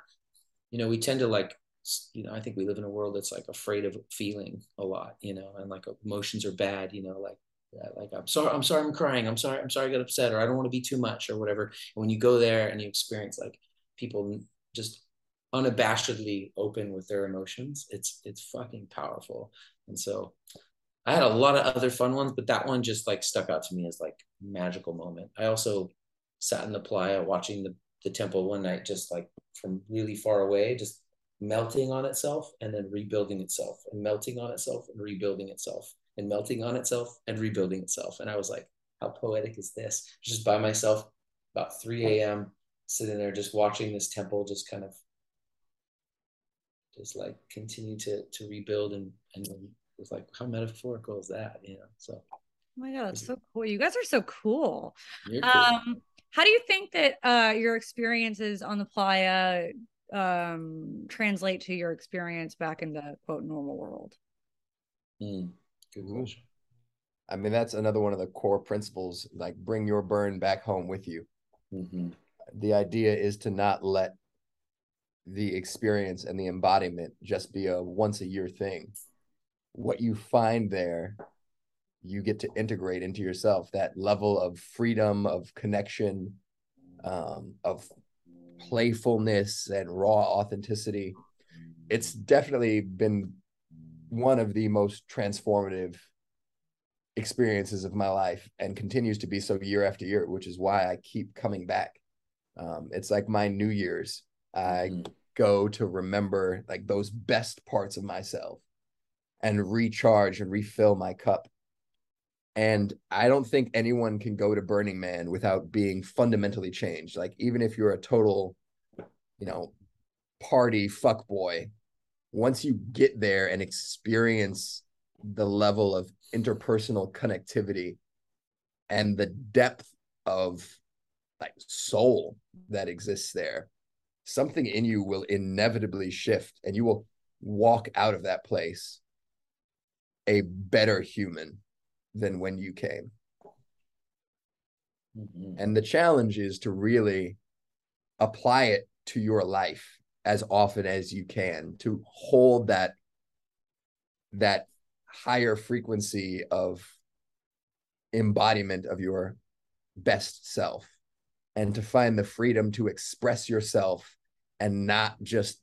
you know we tend to like you know i think we live in a world that's like afraid of feeling a lot you know and like emotions are bad you know like like i'm sorry i'm sorry i'm crying. I'm sorry i'm sorry i got upset or i don't want to be too much or whatever. And when you go there and you experience like people just unabashedly open with their emotions it's it's fucking powerful. And so I had a lot of other fun ones, but that one just like stuck out to me as like magical moment. I also sat in the playa watching the, the temple one night, just like from really far away, just melting on itself and then rebuilding itself and melting on itself and rebuilding itself and melting on itself and rebuilding itself. And I was like, how poetic is this? Just by myself, about 3 a.m., sitting there just watching this temple just kind of just like continue to to rebuild and and it's like how metaphorical is that you know so oh my god that's so cool you guys are so cool, cool. um how do you think that uh your experiences on the playa um translate to your experience back in the quote normal world? Mm, good question. I mean that's another one of the core principles like bring your burn back home with you. Mm-hmm. the idea is to not let the experience and the embodiment just be a once a year thing. What you find there you get to integrate into yourself that level of freedom of connection um, of playfulness and raw authenticity it's definitely been one of the most transformative experiences of my life and continues to be so year after year which is why i keep coming back um, it's like my new year's i mm-hmm. go to remember like those best parts of myself and recharge and refill my cup. And I don't think anyone can go to Burning Man without being fundamentally changed. Like even if you're a total, you know, party fuck boy, once you get there and experience the level of interpersonal connectivity and the depth of like soul that exists there, something in you will inevitably shift and you will walk out of that place a better human than when you came. Mm-hmm. And the challenge is to really apply it to your life as often as you can to hold that that higher frequency of embodiment of your best self and to find the freedom to express yourself and not just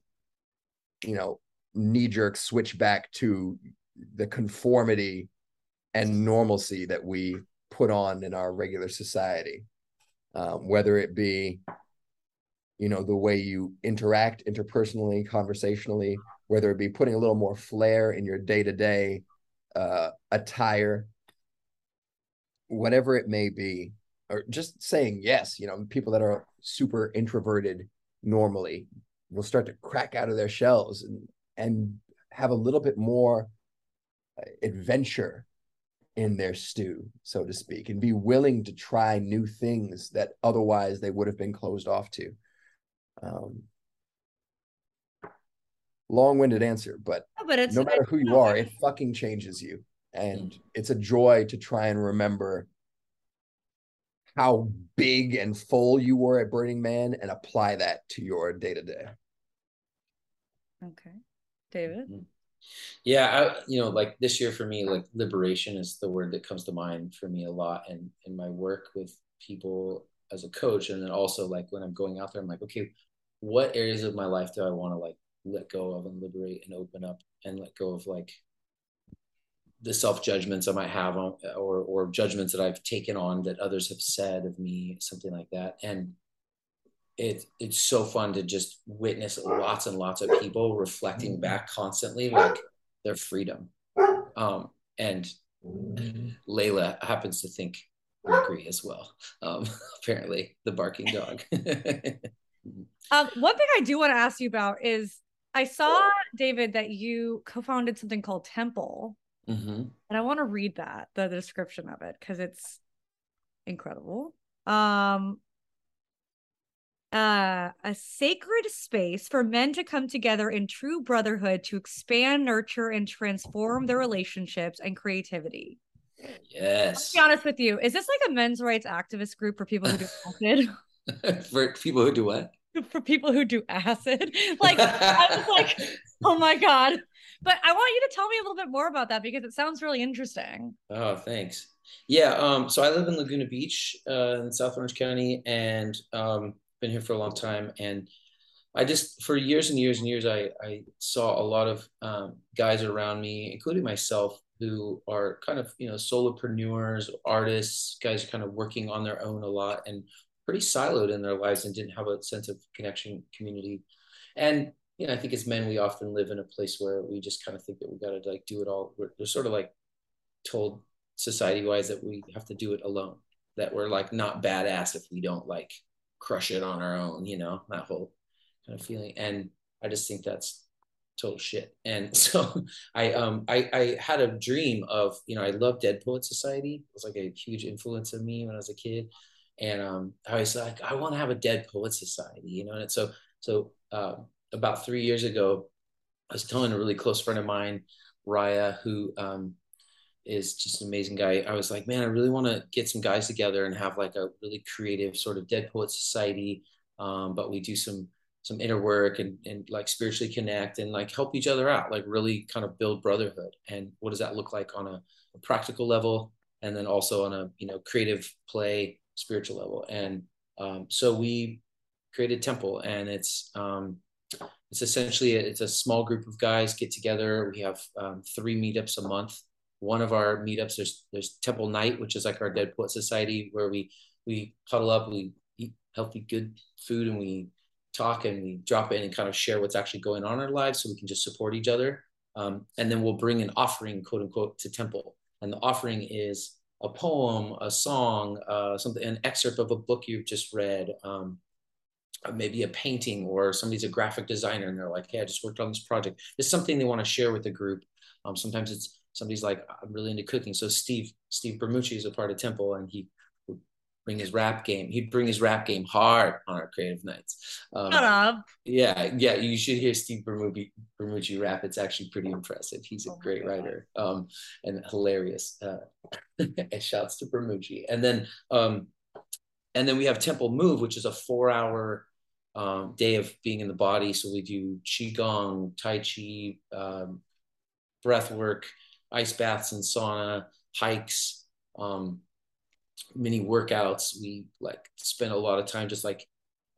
you know knee jerk switch back to the conformity and normalcy that we put on in our regular society, um, whether it be, you know, the way you interact interpersonally, conversationally, whether it be putting a little more flair in your day to day attire, whatever it may be, or just saying yes. You know, people that are super introverted normally will start to crack out of their shells and and have a little bit more adventure in their stew, so to speak, and be willing to try new things that otherwise they would have been closed off to. Um, long-winded answer, but, No, but it's no matter who you are, it fucking changes you, and it's a joy to try and remember how big and full you were at Burning Man and apply that to your day to day. Okay. David? Yeah, I, you know, like this year for me, like liberation is the word that comes to mind for me a lot, and in my work with people as a coach, and then also like when I'm going out there, I'm like, okay, what areas of my life do I want to like let go of and liberate and open up and let go of like the self judgments I might have on, or or judgments that I've taken on that others have said of me, something like that, and it it's so fun to just witness lots and lots of people reflecting back constantly like their freedom. Um and layla happens to think we agree as well. Um apparently the barking dog. Um, one thing I do want to ask you about is I saw, David, that you co founded something called Temple. hmm And I want to read that, the, the description of it, because it's incredible. Um, uh, a sacred space for men to come together in true brotherhood to expand, nurture, and transform their relationships and creativity. yes To be honest with you, is this like a men's rights activist group for people who do acid? for people who do what for people who do acid? Like, I was like, oh my god! But I want you to tell me a little bit more about that because it sounds really interesting. Oh, thanks. Yeah, um, so I live in Laguna Beach, uh, in South Orange County, and um, been here for a long time. And I just, for years and years and years, I, I saw a lot of um, guys around me, including myself, who are kind of, you know, solopreneurs, artists, guys kind of working on their own a lot and pretty siloed in their lives and didn't have a sense of connection, community. And you know, I think as men, we often live in a place where we just kind of think that we got to like do it all. We're, we're sort of like told society wise that we have to do it alone, that we're like not badass if we don't like crush it on our own, you know, that whole kind of feeling. And I just think that's total shit. And so I um I, I had a dream of, you know, I love Dead Poet Society. It was like a huge influence of me when I was a kid. And um I was like, I want to have a Dead Poet Society, you know, and so so um about three years ago, I was telling a really close friend of mine, Raya, who um, is just an amazing guy. I was like, man, I really want to get some guys together and have like a really creative sort of Dead Poet Society. Um, but we do some some inner work and and like spiritually connect and like help each other out, like really kind of build brotherhood. And what does that look like on a, a practical level, and then also on a you know creative play spiritual level. And um, so we created Temple, and it's um, it's essentially a, it's a small group of guys get together. We have um, three meetups a month. One of our meetups there's there's Temple Night, which is like our Dead Poet Society, where we we cuddle up, we eat healthy, good food, and we talk and we drop in and kind of share what's actually going on in our lives, so we can just support each other. Um, and then we'll bring an offering, quote unquote, to Temple, and the offering is a poem, a song, uh, something, an excerpt of a book you've just read. Um, maybe a painting or somebody's a graphic designer and they're like, hey, I just worked on this project. It's something they want to share with the group. Um, sometimes it's somebody's like, I'm really into cooking. So Steve, Steve Bermucci is a part of Temple and he would bring his rap game. He'd bring his rap game hard on our creative nights. Um, Shut up. yeah, yeah, you should hear Steve Bermucci, Bermucci rap. It's actually pretty impressive. He's a Oh great writer um, and hilarious. Uh, shouts to Bermucci. And then, um, and then we have Temple Move, which is a four-hour um, day of being in the body. So we do qigong, tai chi, um, breath work, ice baths and sauna, hikes, um, mini workouts. We like spend a lot of time just like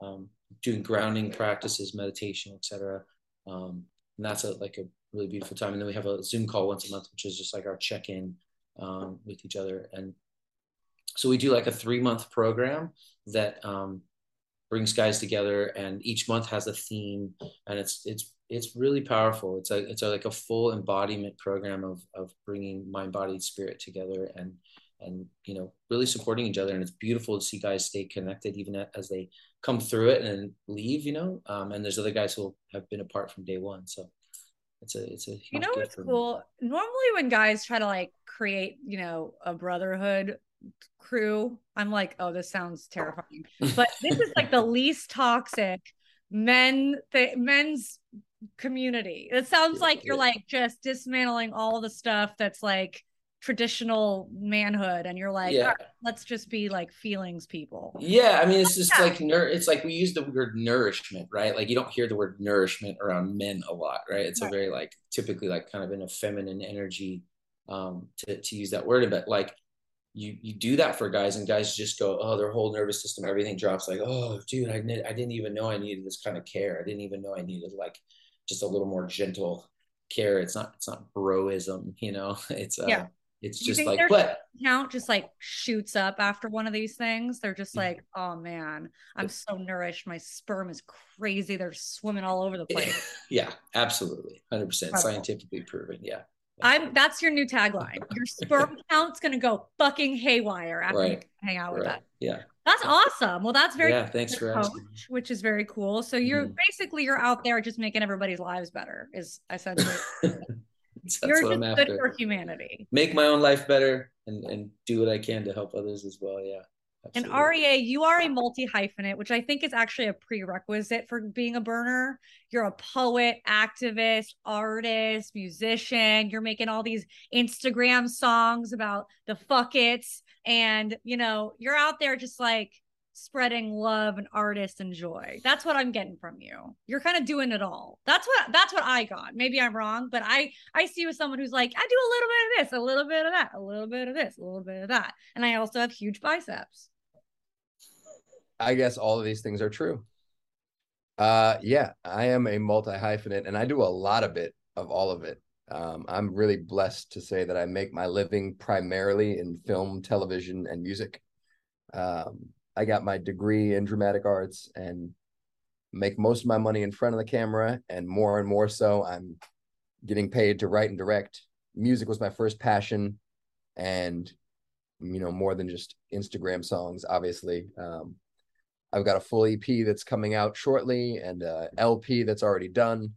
um, doing grounding practices, meditation, etc. Um, and that's a, like a really beautiful time. And then we have a Zoom call once a month, which is just like our check-in um, with each other. And so we do like a three-month program that um, brings guys together, and each month has a theme, and it's it's it's really powerful. It's a it's a, like a full embodiment program of of bringing mind, body, spirit together, and and you know really supporting each other. And it's beautiful to see guys stay connected even as they come through it and leave. You know, um, and there's other guys who have been apart from day one. So it's a it's a huge You know what's me. cool? Normally, when guys try to like create, you know, a brotherhood crew, I'm like, oh, this sounds terrifying. But this is like the least toxic men th- men's community. It sounds Yeah, like you're yeah. like just dismantling all the stuff that's like traditional manhood, and you're like, Yeah. "All right, let's just be like feelings people. Yeah, I mean, it's just like nur- it's like we use the word nourishment, right? Like you don't hear the word nourishment around men a lot, right? It's Right. a very like typically like kind of in a feminine energy um to, to use that word, but like you you do that for guys and guys just go, oh, their whole nervous system, everything drops like, oh, dude, I didn't I didn't even know I needed this kind of care. I didn't even know I needed like just a little more gentle care. It's not it's not broism, you know. It's uh Yeah. it's just like but Count just like shoots up after one of these things. They're just Mhm. like, oh man, I'm so nourished. My sperm is crazy. They're swimming all over the place. yeah, absolutely. 100% Incredible. scientifically proven. Yeah. I'm that's your new tagline. Your sperm count's gonna go fucking haywire after you hang out with Right. that. Yeah. That's awesome. Well, that's very yeah. Thanks for coach, asking. which is very cool. So you're Mhm. basically you're out there just making everybody's lives better. Is essentially that's you're what I'm just good after. for humanity. Make my own life better and, and do what I can to help others as well. Yeah. And. REA, you are a multi hyphenate, which I think is actually a prerequisite for being a burner. You're a poet, activist, artist, musician. You're making all these Instagram songs about the fuck it's. And, you know, you're out there just like spreading love and artist and joy. That's what I'm getting from you. You're kind of doing it all. That's what that's what I got. Maybe I'm wrong, but I I see you as someone who's like, I do a little bit of this, a little bit of that, a little bit of this, a little bit of that. And I also have huge biceps. I guess all of these things are true. Uh yeah, I am a multi hyphenate and I do a lot of it of all of it. Um, I'm really blessed to say that I make my living primarily in film, television, and music. Um, I got my degree in dramatic arts and make most of my money in front of the camera, and more and more so, I'm getting paid to write and direct. Music was my first passion, and you know, more than just Instagram songs, obviously. Um, I've got a full EP that's coming out shortly and a LP that's already done.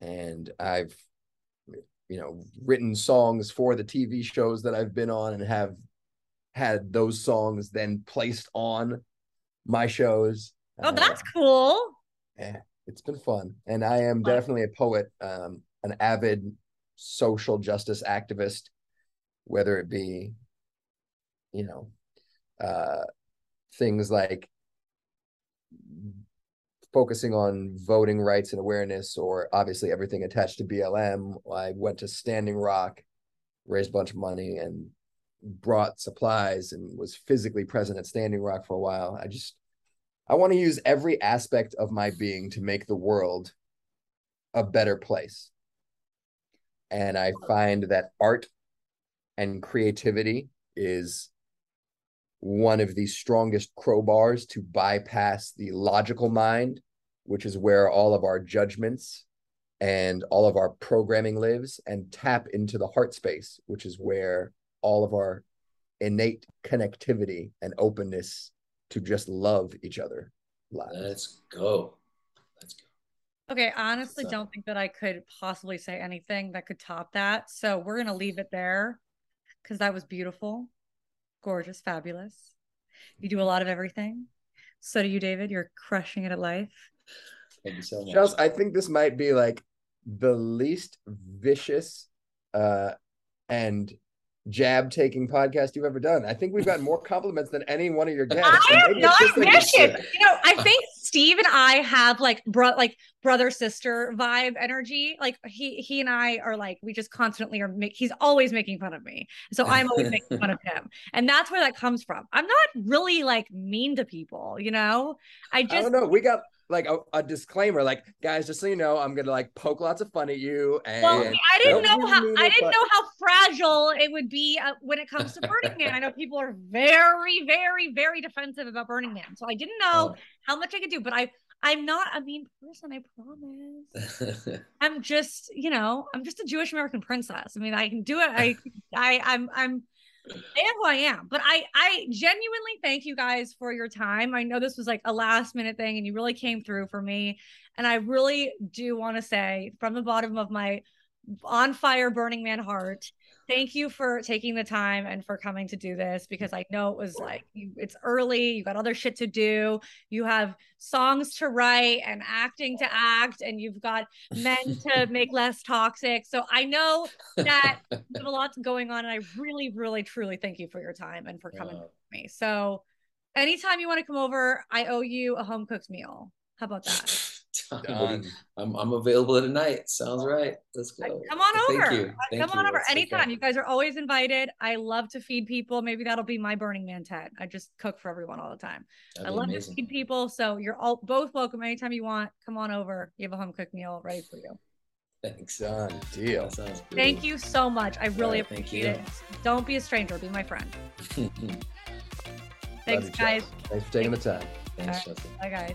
And I've, you know, written songs for the TV shows that I've been on and have had those songs then placed on my shows. Oh, Uh, that's cool. yeah, it's been fun. And I am Fun. definitely a poet, um, an avid social justice activist, whether it be, you know, uh, things like focusing on voting rights and awareness, or obviously everything attached to BLM. I went to Standing Rock, raised a bunch of money, and brought supplies and was physically present at Standing Rock for a while. I just I want to use every aspect of my being to make the world a better place. And I find that art and creativity is one of the strongest crowbars to bypass the logical mind, which is where all of our judgments and all of our programming lives, and tap into the heart space, which is where all of our innate connectivity and openness to just love each other lies. Let's go. Let's go. Okay, I honestly So- don't think that I could possibly say anything that could top that. So we're gonna leave it there because that was beautiful, gorgeous, fabulous. You do a lot of everything. So do you, David. You're crushing it at life. Thank you so much. Chels, I think this might be like the least vicious uh and jab taking podcast you've ever done. I think we've gotten more compliments than any one of your guests. I am not it's like vicious. You know, I think Steve and I have like bro like brother sister vibe energy. Like he he and I are like we just constantly are make he's always making fun of me. So I'm always making fun of him. And that's where that comes from. I'm not really like mean to people, you know? I I just don't know. We got like a, a disclaimer, like guys, just so you know, I'm gonna like poke lots of fun at you. And Well, I didn't know how I didn't but- know how fragile it would be uh, when it comes to Burning Man. I know people are very, very, very defensive about Burning Man, so I didn't know Oh. how much I could do. But I, I'm not a mean person. I promise. I'm just, you know, I'm just a Jewish American princess. I mean, I can do it. I, I, I'm, I'm, am who I am. But I I genuinely thank you guys for your time. I know this was like a last minute thing and you really came through for me. And I really do want to say from the bottom of my on fire burning man heart thank you for taking the time and for coming to do this because I know it was like you, it's early, you got other shit to do, you have songs to write and acting to act, and you've got men to make less toxic. So I know that you have a lot going on, and I really, really, truly thank you for your time and for coming uh, with me. So anytime you want to come over, I owe you a home cooked meal. How about that? Done. I'm, I'm available tonight. Sounds right. Let's go. Come on over. Thank you. Uh, thank Come you. on over Let's anytime. You guys are always invited. I love to feed people. Maybe that'll be my Burning Man tent. I just cook for everyone all the time. That'd I love amazing. to feed people. So you're all both welcome anytime you want. Come on over. You have a home cooked meal ready for you. Thanks. Done. Deal. Thank you so much. I really right, appreciate it. Don't be a stranger. Be my friend. Thanks, guys. Thanks for taking the time. Thanks, right. Bye, guys.